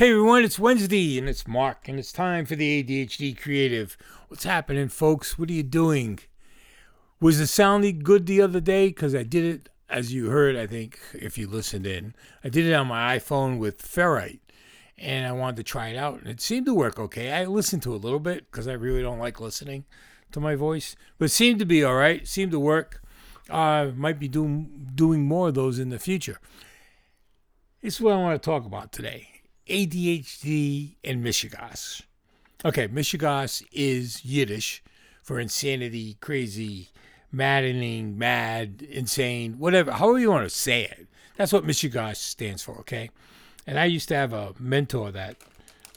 Hey everyone, it's Wednesday and it's Mark and it's time for the ADHD Creative. What's happening, folks? What are you doing? Was the sounding good the other day? Because I did it, as you heard, I think, if you listened in. I did it on my iPhone with Ferrite and I wanted to try it out and it seemed to work okay. I listened to it a little bit because I really don't like listening to my voice, but it seemed to be all right, seemed to work. Uh, might be doing, doing more of those in the future. Is what I want to talk about today ADHD and Mishegoss. Okay, Mishegoss is Yiddish for insanity, crazy, maddening, mad, insane, whatever, however you want to say it. That's what Mishegoss stands for, okay? And I used to have a mentor that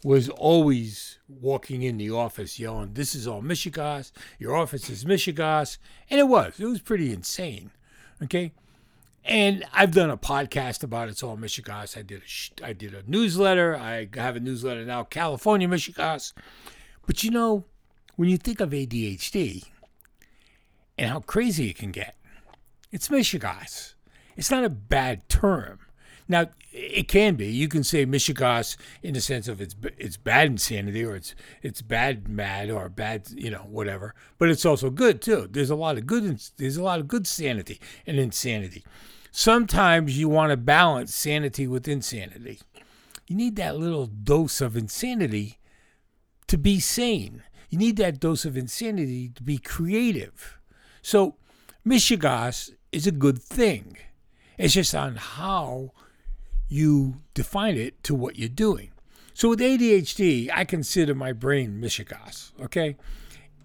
was always walking in the office yelling, This is all Mishegoss, your office is Mishegoss. And it was, it was pretty insane, okay? And I've done a podcast about It's All Mishegoss. I did I did a newsletter. I have a newsletter now, California Mishegoss. But you know, when you think of ADHD and how crazy it can get, it's Mishegoss. It's not a bad term. Now, it can be. You can say Mishegoss in the sense of it's it's bad insanity or it's it's bad mad or bad you know whatever. But it's also good too. There's a lot of good there's a lot of good sanity and insanity. Sometimes you want to balance sanity with insanity. You need that little dose of insanity to be sane. You need that dose of insanity to be creative. So, Mishegoss is a good thing. It's just on how you define it to what you're doing. So with ADHD, I consider my brain Mishegoss, okay?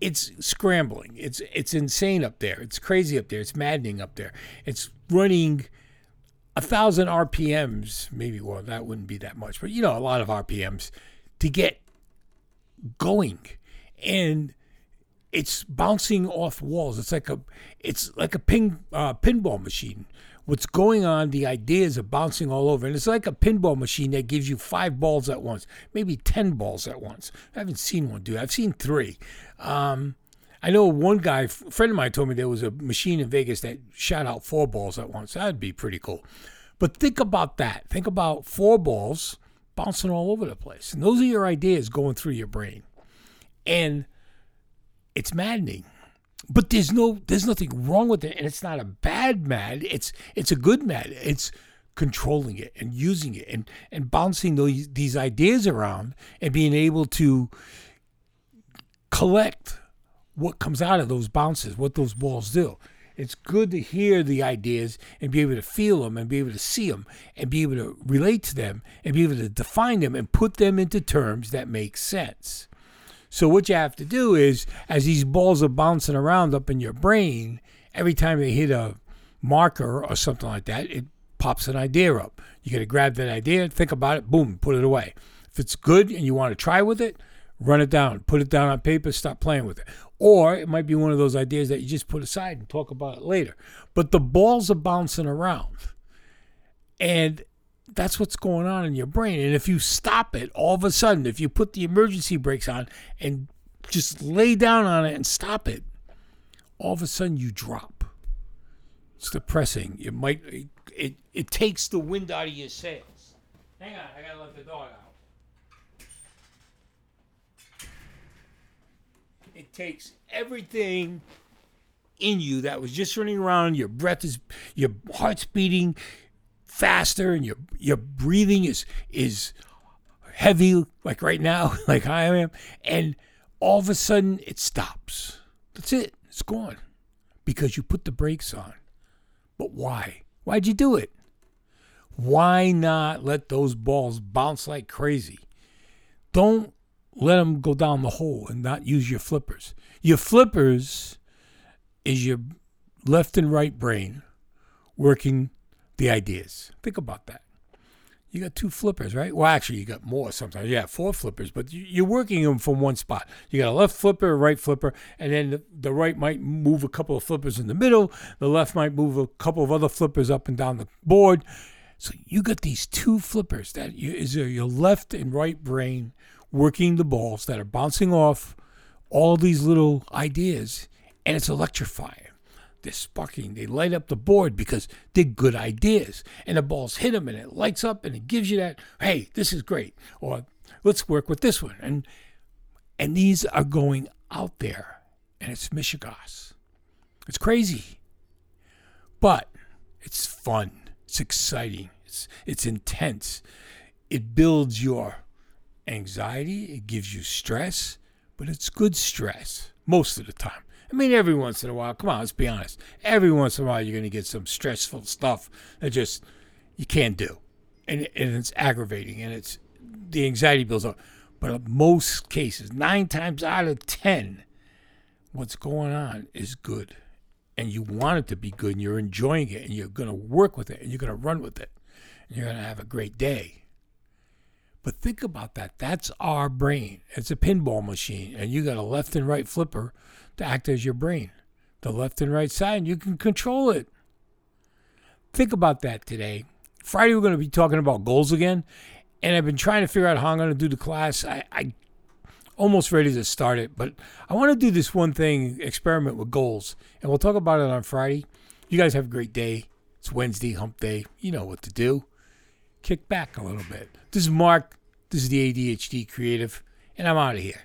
It's scrambling. It's it's insane up there. It's crazy up there. It's maddening up there. It's running a thousand RPMs, maybe well, that wouldn't be that much, but you know, a lot of RPMs to get going. And it's bouncing off walls. It's like a it's like a ping uh, pinball machine what's going on, the ideas are bouncing all over. And it's like a pinball machine that gives you five balls at once, maybe 10 balls at once. I haven't seen one do. I've seen three. Um, I know one guy, a friend of mine told me there was a machine in Vegas that shot out four balls at once. That'd be pretty cool. But think about that. Think about four balls bouncing all over the place. And those are your ideas going through your brain. And it's maddening. But there's no there's nothing wrong with it and it's not a bad mad it's it's a good mad it's controlling it and using it and and bouncing those these ideas around and being able to collect what comes out of those bounces what those balls do. It's good to hear the ideas and be able to feel them and be able to see them and be able to relate to them and be able to define them and put them into terms that make sense so what you have to do is, as these balls are bouncing around up in your brain, every time they hit a marker or something like that, it pops an idea up. You got to grab that idea, think about it, boom, put it away. If it's good and you want to try with it, run it down, put it down on paper, stop playing with it. Or it might be one of those ideas that you just put aside and talk about it later. But the balls are bouncing around. And that's what's going on in your brain. And if you stop it, all of a sudden, if you put the emergency brakes on and just lay down on it and stop it, all of a sudden you drop. It's depressing. It might it it, it takes the wind out of your sails. Hang on, I gotta let the dog out. It takes everything in you that was just running around. Your breath is, your heart's beating, faster and your your breathing is is heavy like right now like I am and all of a sudden it stops. That's it. It's gone. Because you put the brakes on. But why? Why'd you do it? Why not let those balls bounce like crazy? Don't let them go down the hole and not use your flippers. Your flippers is your left and right brain working the ideas. Think about that. You got two flippers, right? Well, actually, you got more sometimes. You have four flippers, but you're working them from one spot. You got a left flipper, a right flipper, and then the, the right might move a couple of flippers in the middle. The left might move a couple of other flippers up and down the board. So you got these two flippers that you, is your left and right brain working the balls that are bouncing off all these little ideas, and it's electrifying. They're sparking. They light up the board because they're good ideas. And the balls hit them and it lights up and it gives you that, hey, this is great. Or let's work with this one. And and these are going out there. And it's Mishegoss. It's crazy. But it's fun. It's exciting. It's it's intense. It builds your anxiety. It gives you stress, but it's good stress most of the time. I mean, every once in a while, come on, let's be honest. Every once in a while, you're going to get some stressful stuff that just you can't do. And, and it's aggravating and it's the anxiety builds up. But in most cases, nine times out of 10, what's going on is good. And you want it to be good and you're enjoying it and you're going to work with it and you're going to run with it and you're going to have a great day. But think about that. That's our brain. It's a pinball machine, and you got a left and right flipper to act as your brain. The left and right side, you can control it. Think about that today. Friday, we're going to be talking about goals again, and I've been trying to figure out how I'm going to do the class. I, I almost ready to start it, but I want to do this one thing experiment with goals, and we'll talk about it on Friday. You guys have a great day. It's Wednesday, hump day. You know what to do. Kick back a little bit. This is Mark. This is the ADHD Creative, and I'm out of here.